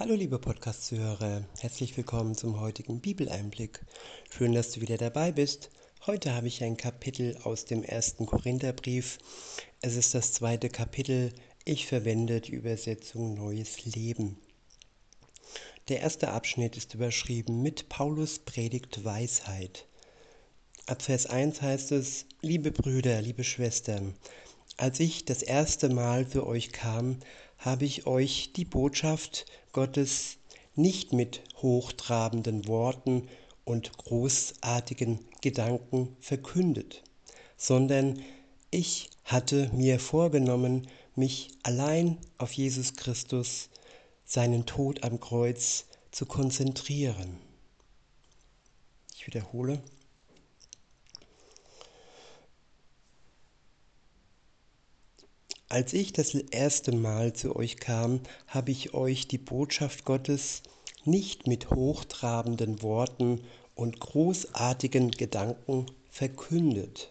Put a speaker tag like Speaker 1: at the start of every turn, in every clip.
Speaker 1: Hallo liebe Podcast-Zuhörer, herzlich willkommen zum heutigen Bibeleinblick. Schön, dass du wieder dabei bist. Heute habe ich ein Kapitel aus dem ersten Korintherbrief. Es ist das zweite Kapitel. Ich verwende die Übersetzung Neues Leben. Der erste Abschnitt ist überschrieben mit Paulus predigt Weisheit. Ab Vers 1 heißt es, liebe Brüder, liebe Schwestern, als ich das erste Mal für euch kam, habe ich euch die Botschaft Gottes nicht mit hochtrabenden Worten und großartigen Gedanken verkündet, sondern ich hatte mir vorgenommen, mich allein auf Jesus Christus, seinen Tod am Kreuz, zu konzentrieren. Ich wiederhole. Als ich das erste Mal zu euch kam, habe ich euch die Botschaft Gottes nicht mit hochtrabenden Worten und großartigen Gedanken verkündet.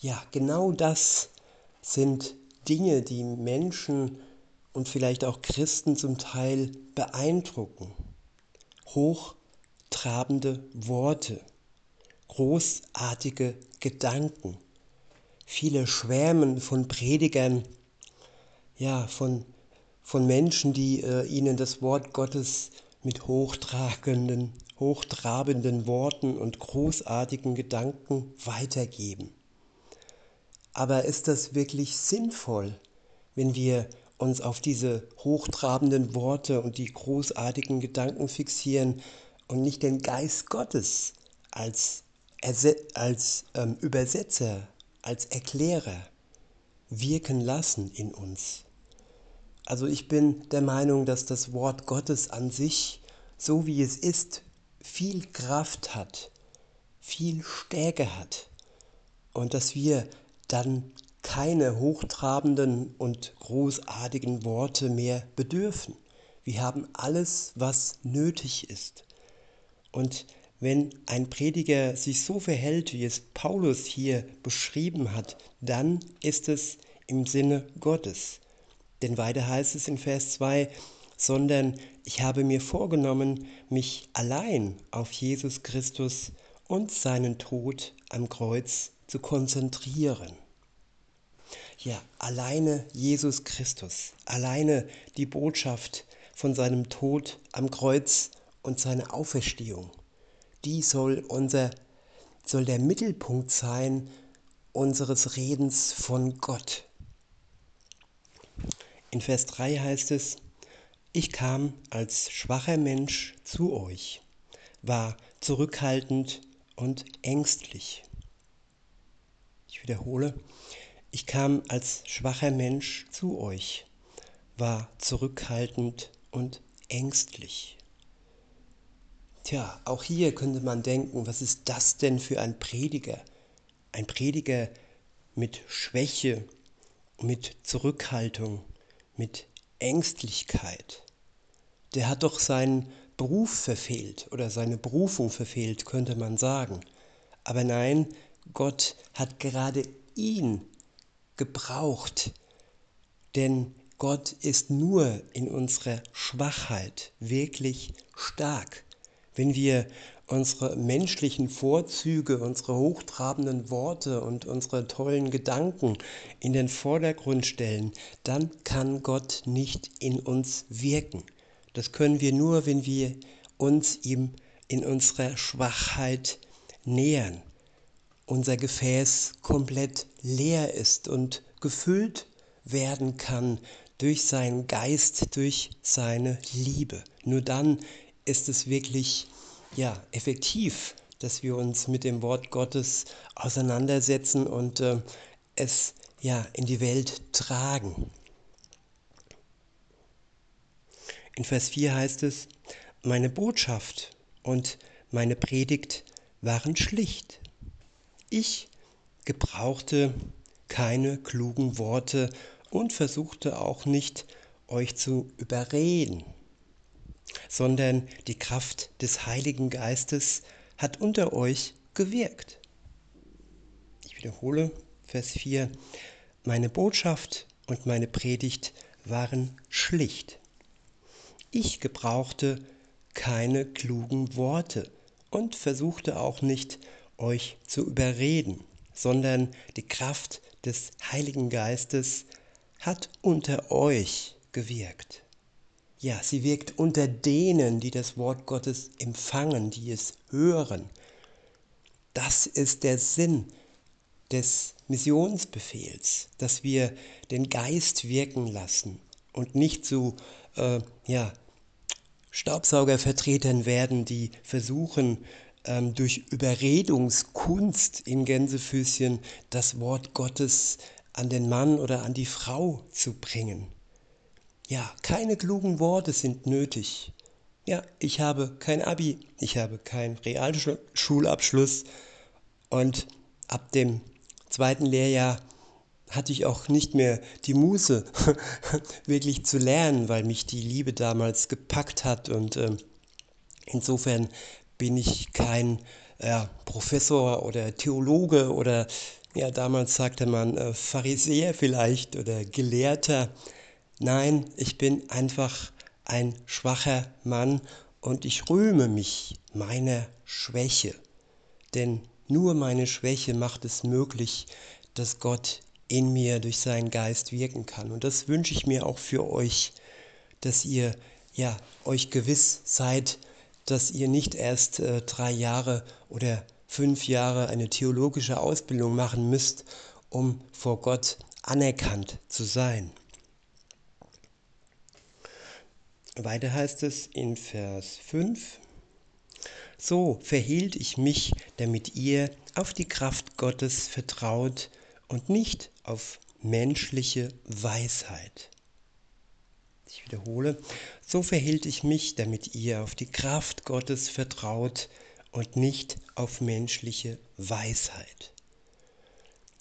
Speaker 1: Ja, genau das sind Dinge, die Menschen und vielleicht auch Christen zum Teil beeindrucken. Hochtrabende Worte, großartige Gedanken. Viele schwärmen von Predigern, ja, von, von Menschen, die äh, ihnen das Wort Gottes mit hochtragenden, hochtrabenden Worten und großartigen Gedanken weitergeben. Aber ist das wirklich sinnvoll, wenn wir uns auf diese hochtrabenden Worte und die großartigen Gedanken fixieren und nicht den Geist Gottes als, als ähm, Übersetzer als Erklärer wirken lassen in uns. Also ich bin der Meinung, dass das Wort Gottes an sich, so wie es ist, viel Kraft hat, viel Stärke hat und dass wir dann keine hochtrabenden und großartigen Worte mehr bedürfen. Wir haben alles, was nötig ist. Und wenn ein Prediger sich so verhält, wie es Paulus hier beschrieben hat, dann ist es im Sinne Gottes. Denn weiter heißt es in Vers 2, sondern ich habe mir vorgenommen, mich allein auf Jesus Christus und seinen Tod am Kreuz zu konzentrieren. Ja, alleine Jesus Christus, alleine die Botschaft von seinem Tod am Kreuz und seine Auferstehung die soll, unser, soll der Mittelpunkt sein unseres Redens von Gott. In Vers 3 heißt es, ich kam als schwacher Mensch zu euch, war zurückhaltend und ängstlich. Ich wiederhole, ich kam als schwacher Mensch zu euch, war zurückhaltend und ängstlich. Tja, auch hier könnte man denken, was ist das denn für ein Prediger? Ein Prediger mit Schwäche, mit Zurückhaltung, mit Ängstlichkeit. Der hat doch seinen Beruf verfehlt oder seine Berufung verfehlt, könnte man sagen. Aber nein, Gott hat gerade ihn gebraucht, denn Gott ist nur in unserer Schwachheit wirklich stark. Wenn wir unsere menschlichen Vorzüge, unsere hochtrabenden Worte und unsere tollen Gedanken in den Vordergrund stellen, dann kann Gott nicht in uns wirken. Das können wir nur, wenn wir uns ihm in unserer Schwachheit nähern. Unser Gefäß komplett leer ist und gefüllt werden kann durch seinen Geist, durch seine Liebe. Nur dann ist es wirklich ja, effektiv, dass wir uns mit dem Wort Gottes auseinandersetzen und äh, es ja, in die Welt tragen. In Vers 4 heißt es, meine Botschaft und meine Predigt waren schlicht. Ich gebrauchte keine klugen Worte und versuchte auch nicht, euch zu überreden sondern die Kraft des Heiligen Geistes hat unter euch gewirkt. Ich wiederhole Vers 4. Meine Botschaft und meine Predigt waren schlicht. Ich gebrauchte keine klugen Worte und versuchte auch nicht, euch zu überreden, sondern die Kraft des Heiligen Geistes hat unter euch gewirkt. Ja, sie wirkt unter denen, die das Wort Gottes empfangen, die es hören. Das ist der Sinn des Missionsbefehls, dass wir den Geist wirken lassen und nicht zu äh, ja, Staubsaugervertretern werden, die versuchen, ähm, durch Überredungskunst in Gänsefüßchen das Wort Gottes an den Mann oder an die Frau zu bringen. Ja, keine klugen Worte sind nötig. Ja, ich habe kein Abi, ich habe keinen Realschulabschluss und ab dem zweiten Lehrjahr hatte ich auch nicht mehr die Muße, wirklich zu lernen, weil mich die Liebe damals gepackt hat. Und äh, insofern bin ich kein äh, Professor oder Theologe oder ja, damals sagte man äh, Pharisäer vielleicht oder Gelehrter. Nein, ich bin einfach ein schwacher Mann und ich rühme mich meiner Schwäche. Denn nur meine Schwäche macht es möglich, dass Gott in mir durch seinen Geist wirken kann. Und das wünsche ich mir auch für euch, dass ihr ja euch gewiss seid, dass ihr nicht erst äh, drei Jahre oder fünf Jahre eine theologische Ausbildung machen müsst, um vor Gott anerkannt zu sein. Weiter heißt es in Vers 5, so verhielt ich mich, damit ihr auf die Kraft Gottes vertraut und nicht auf menschliche Weisheit. Ich wiederhole, so verhielt ich mich, damit ihr auf die Kraft Gottes vertraut und nicht auf menschliche Weisheit.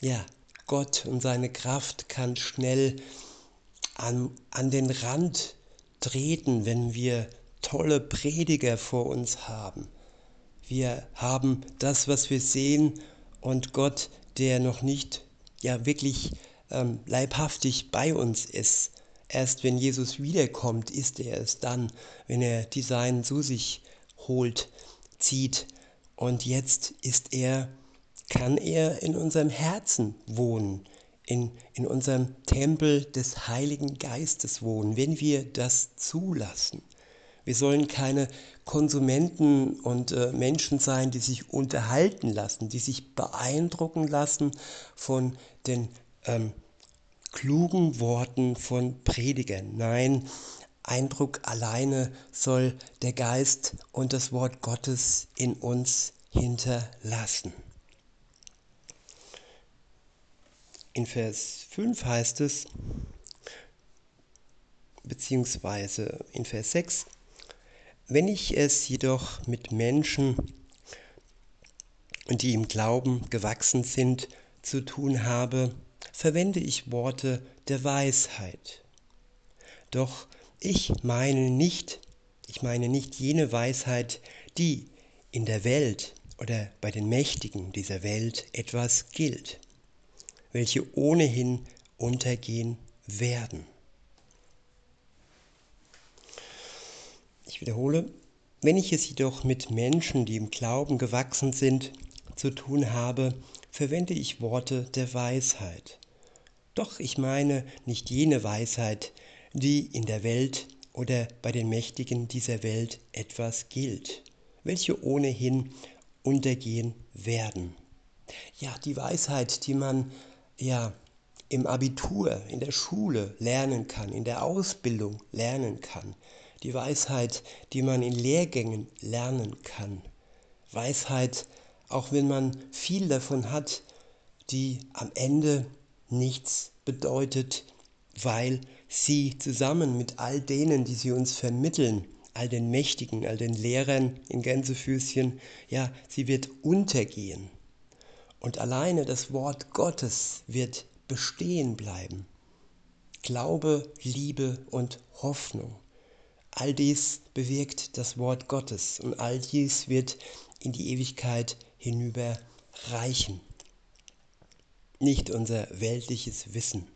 Speaker 1: Ja, Gott und seine Kraft kann schnell an, an den Rand treten, wenn wir tolle Prediger vor uns haben. Wir haben das, was wir sehen und Gott, der noch nicht ja wirklich ähm, leibhaftig bei uns ist. Erst wenn Jesus wiederkommt, ist er es dann, wenn er die Seinen zu sich holt, zieht. Und jetzt ist er, kann er in unserem Herzen wohnen in, in unserem Tempel des Heiligen Geistes wohnen, wenn wir das zulassen. Wir sollen keine Konsumenten und äh, Menschen sein, die sich unterhalten lassen, die sich beeindrucken lassen von den ähm, klugen Worten von Predigern. Nein, Eindruck alleine soll der Geist und das Wort Gottes in uns hinterlassen. In Vers 5 heißt es, beziehungsweise in Vers 6, wenn ich es jedoch mit Menschen, die im Glauben gewachsen sind, zu tun habe, verwende ich Worte der Weisheit. Doch ich meine nicht, ich meine nicht jene Weisheit, die in der Welt oder bei den Mächtigen dieser Welt etwas gilt welche ohnehin untergehen werden. Ich wiederhole, wenn ich es jedoch mit Menschen, die im Glauben gewachsen sind, zu tun habe, verwende ich Worte der Weisheit. Doch ich meine nicht jene Weisheit, die in der Welt oder bei den Mächtigen dieser Welt etwas gilt, welche ohnehin untergehen werden. Ja, die Weisheit, die man ja, im Abitur, in der Schule lernen kann, in der Ausbildung lernen kann. Die Weisheit, die man in Lehrgängen lernen kann. Weisheit, auch wenn man viel davon hat, die am Ende nichts bedeutet, weil sie zusammen mit all denen, die sie uns vermitteln, all den Mächtigen, all den Lehrern in Gänsefüßchen, ja, sie wird untergehen. Und alleine das Wort Gottes wird bestehen bleiben. Glaube, Liebe und Hoffnung. All dies bewirkt das Wort Gottes und all dies wird in die Ewigkeit hinüber reichen. Nicht unser weltliches Wissen,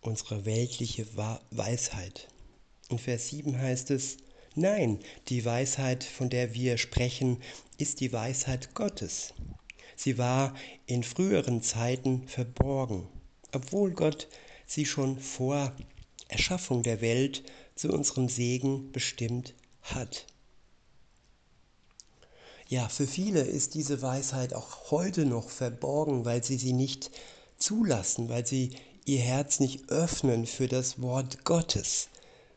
Speaker 1: unsere weltliche Weisheit. In Vers 7 heißt es, nein, die Weisheit, von der wir sprechen, ist die Weisheit Gottes. Sie war in früheren Zeiten verborgen, obwohl Gott sie schon vor Erschaffung der Welt zu unserem Segen bestimmt hat. Ja, für viele ist diese Weisheit auch heute noch verborgen, weil sie sie nicht zulassen, weil sie ihr Herz nicht öffnen für das Wort Gottes,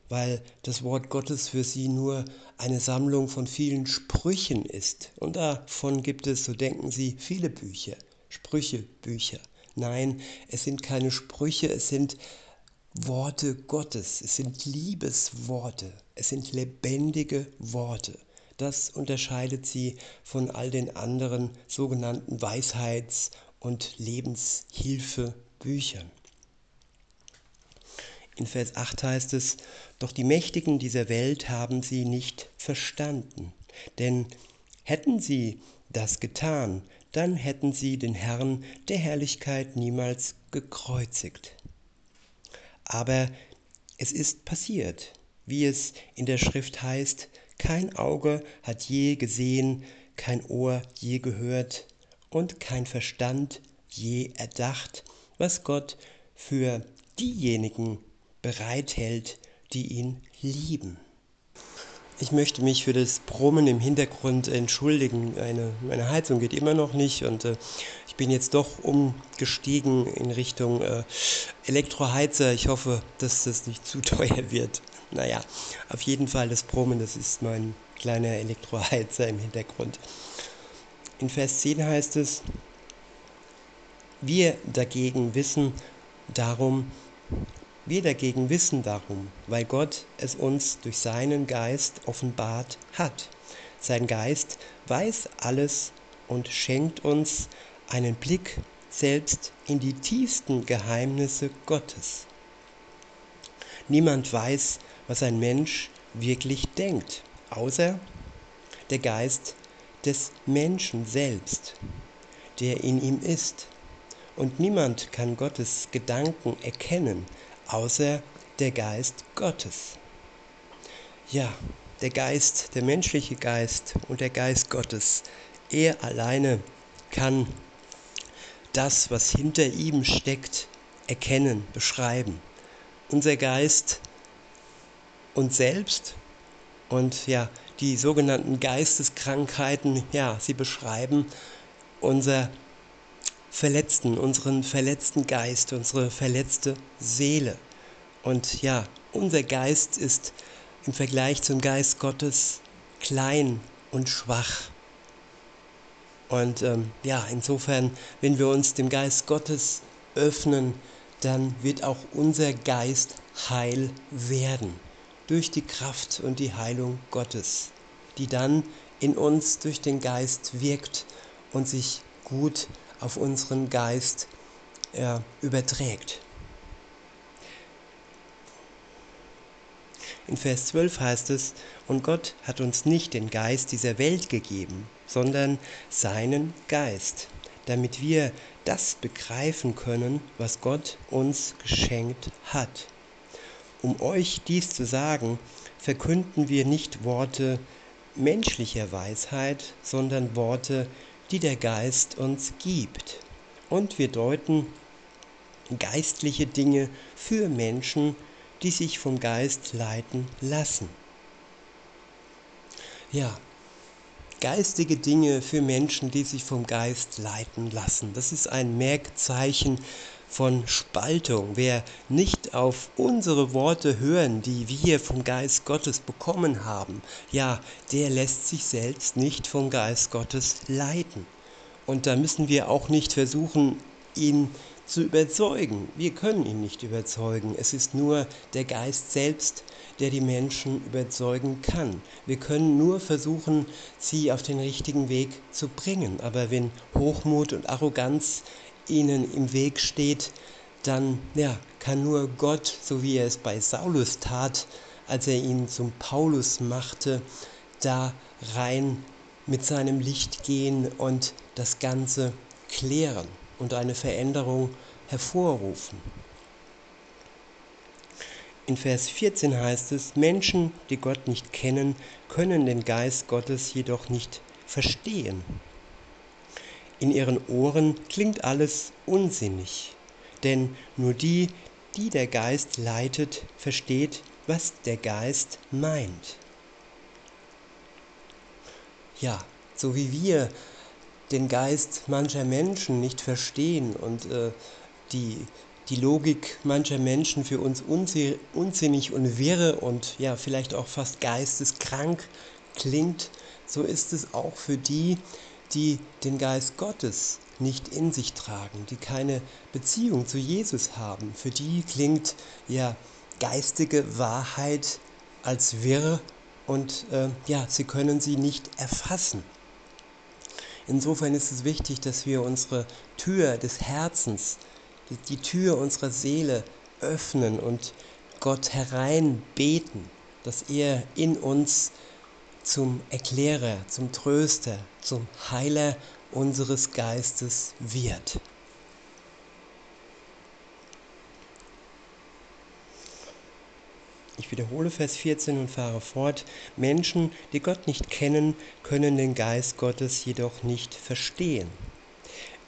Speaker 1: weil das Wort Gottes für sie nur eine Sammlung von vielen Sprüchen ist. Und davon gibt es, so denken sie, viele Bücher, Sprüchebücher. Nein, es sind keine Sprüche, es sind Worte Gottes, es sind Liebesworte, es sind lebendige Worte. Das unterscheidet sie von all den anderen sogenannten Weisheits- und Lebenshilfebüchern. In Vers 8 heißt es, doch die Mächtigen dieser Welt haben sie nicht verstanden, denn hätten sie das getan, dann hätten sie den Herrn der Herrlichkeit niemals gekreuzigt. Aber es ist passiert, wie es in der Schrift heißt, kein Auge hat je gesehen, kein Ohr je gehört und kein Verstand je erdacht, was Gott für diejenigen bereithält, die ihn lieben. Ich möchte mich für das Brummen im Hintergrund entschuldigen. Eine, meine Heizung geht immer noch nicht und äh, ich bin jetzt doch umgestiegen in Richtung äh, Elektroheizer. Ich hoffe, dass das nicht zu teuer wird. Naja, auf jeden Fall das Brummen, das ist mein kleiner Elektroheizer im Hintergrund. In Vers 10 heißt es, wir dagegen wissen darum, wir dagegen wissen darum, weil Gott es uns durch seinen Geist offenbart hat. Sein Geist weiß alles und schenkt uns einen Blick selbst in die tiefsten Geheimnisse Gottes. Niemand weiß, was ein Mensch wirklich denkt, außer der Geist des Menschen selbst, der in ihm ist. Und niemand kann Gottes Gedanken erkennen, außer der Geist Gottes. Ja, der Geist, der menschliche Geist und der Geist Gottes, er alleine kann das, was hinter ihm steckt, erkennen, beschreiben. Unser Geist und selbst und ja, die sogenannten Geisteskrankheiten, ja, sie beschreiben unser Verletzten, unseren verletzten Geist, unsere verletzte Seele. Und ja, unser Geist ist im Vergleich zum Geist Gottes klein und schwach. Und ähm, ja, insofern, wenn wir uns dem Geist Gottes öffnen, dann wird auch unser Geist heil werden durch die Kraft und die Heilung Gottes, die dann in uns durch den Geist wirkt und sich gut auf unseren Geist äh, überträgt. In Vers 12 heißt es, und Gott hat uns nicht den Geist dieser Welt gegeben, sondern seinen Geist, damit wir das begreifen können, was Gott uns geschenkt hat. Um euch dies zu sagen, verkünden wir nicht Worte menschlicher Weisheit, sondern Worte die der Geist uns gibt. Und wir deuten geistliche Dinge für Menschen, die sich vom Geist leiten lassen. Ja, geistige Dinge für Menschen, die sich vom Geist leiten lassen. Das ist ein Merkzeichen von Spaltung. Wer nicht auf unsere Worte hören, die wir vom Geist Gottes bekommen haben, ja, der lässt sich selbst nicht vom Geist Gottes leiten. Und da müssen wir auch nicht versuchen, ihn zu überzeugen. Wir können ihn nicht überzeugen. Es ist nur der Geist selbst, der die Menschen überzeugen kann. Wir können nur versuchen, sie auf den richtigen Weg zu bringen. Aber wenn Hochmut und Arroganz ihnen im Weg steht, dann ja, kann nur Gott, so wie er es bei Saulus tat, als er ihn zum Paulus machte, da rein mit seinem Licht gehen und das Ganze klären und eine Veränderung hervorrufen. In Vers 14 heißt es, Menschen, die Gott nicht kennen, können den Geist Gottes jedoch nicht verstehen. In ihren Ohren klingt alles unsinnig, denn nur die, die der Geist leitet, versteht, was der Geist meint. Ja, so wie wir den Geist mancher Menschen nicht verstehen und äh, die die Logik mancher Menschen für uns unsinnig und wirre und ja vielleicht auch fast geisteskrank klingt, so ist es auch für die, die den Geist Gottes nicht in sich tragen, die keine Beziehung zu Jesus haben. Für die klingt ja geistige Wahrheit als wirr und äh, ja, sie können sie nicht erfassen. Insofern ist es wichtig, dass wir unsere Tür des Herzens die Tür unserer Seele öffnen und Gott hereinbeten, dass er in uns zum Erklärer, zum Tröster, zum Heiler unseres Geistes wird. Ich wiederhole Vers 14 und fahre fort. Menschen, die Gott nicht kennen, können den Geist Gottes jedoch nicht verstehen.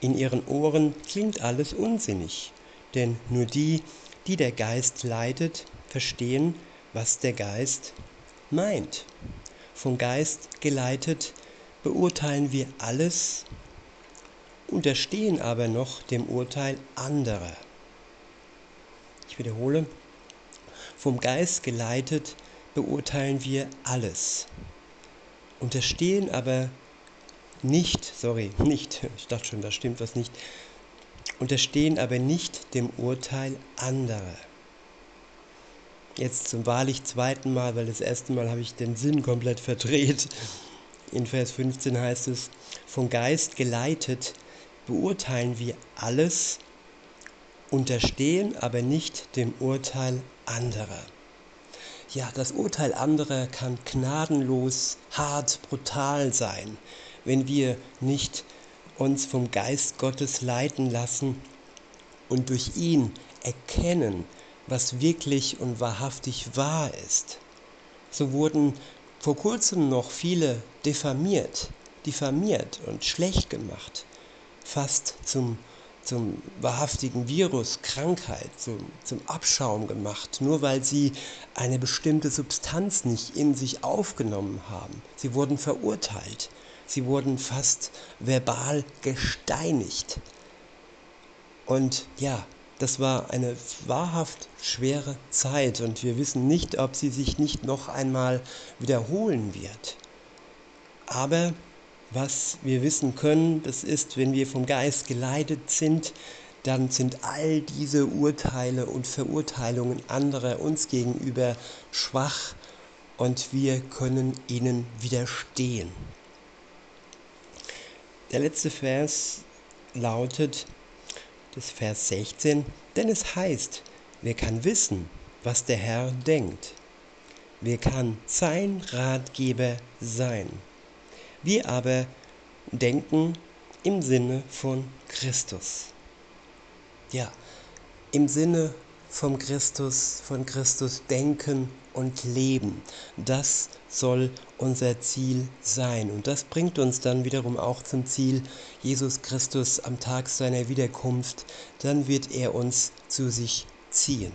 Speaker 1: In ihren Ohren klingt alles unsinnig, denn nur die, die der Geist leitet, verstehen, was der Geist meint. Vom Geist geleitet beurteilen wir alles, unterstehen aber noch dem Urteil anderer. Ich wiederhole, vom Geist geleitet beurteilen wir alles, unterstehen aber nicht, sorry, nicht, ich dachte schon, da stimmt was nicht, unterstehen aber nicht dem Urteil anderer. Jetzt zum wahrlich zweiten Mal, weil das erste Mal habe ich den Sinn komplett verdreht. In Vers 15 heißt es, vom Geist geleitet beurteilen wir alles, unterstehen aber nicht dem Urteil anderer. Ja, das Urteil anderer kann gnadenlos, hart, brutal sein wenn wir nicht uns vom Geist Gottes leiten lassen und durch ihn erkennen, was wirklich und wahrhaftig wahr ist. So wurden vor kurzem noch viele diffamiert, diffamiert und schlecht gemacht, fast zum, zum wahrhaftigen Virus, Krankheit, zum, zum Abschaum gemacht, nur weil sie eine bestimmte Substanz nicht in sich aufgenommen haben. Sie wurden verurteilt. Sie wurden fast verbal gesteinigt. Und ja, das war eine wahrhaft schwere Zeit und wir wissen nicht, ob sie sich nicht noch einmal wiederholen wird. Aber was wir wissen können, das ist, wenn wir vom Geist geleitet sind, dann sind all diese Urteile und Verurteilungen anderer uns gegenüber schwach und wir können ihnen widerstehen. Der letzte Vers lautet, das Vers 16, denn es heißt, wer kann wissen, was der Herr denkt? Wer kann sein Ratgeber sein? Wir aber denken im Sinne von Christus. Ja, im Sinne vom Christus, von Christus denken und leben. Das soll unser Ziel sein. Und das bringt uns dann wiederum auch zum Ziel Jesus Christus am Tag seiner Wiederkunft. Dann wird er uns zu sich ziehen.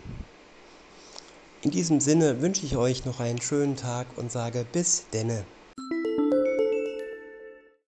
Speaker 1: In diesem Sinne wünsche ich euch noch einen schönen Tag und sage bis denne.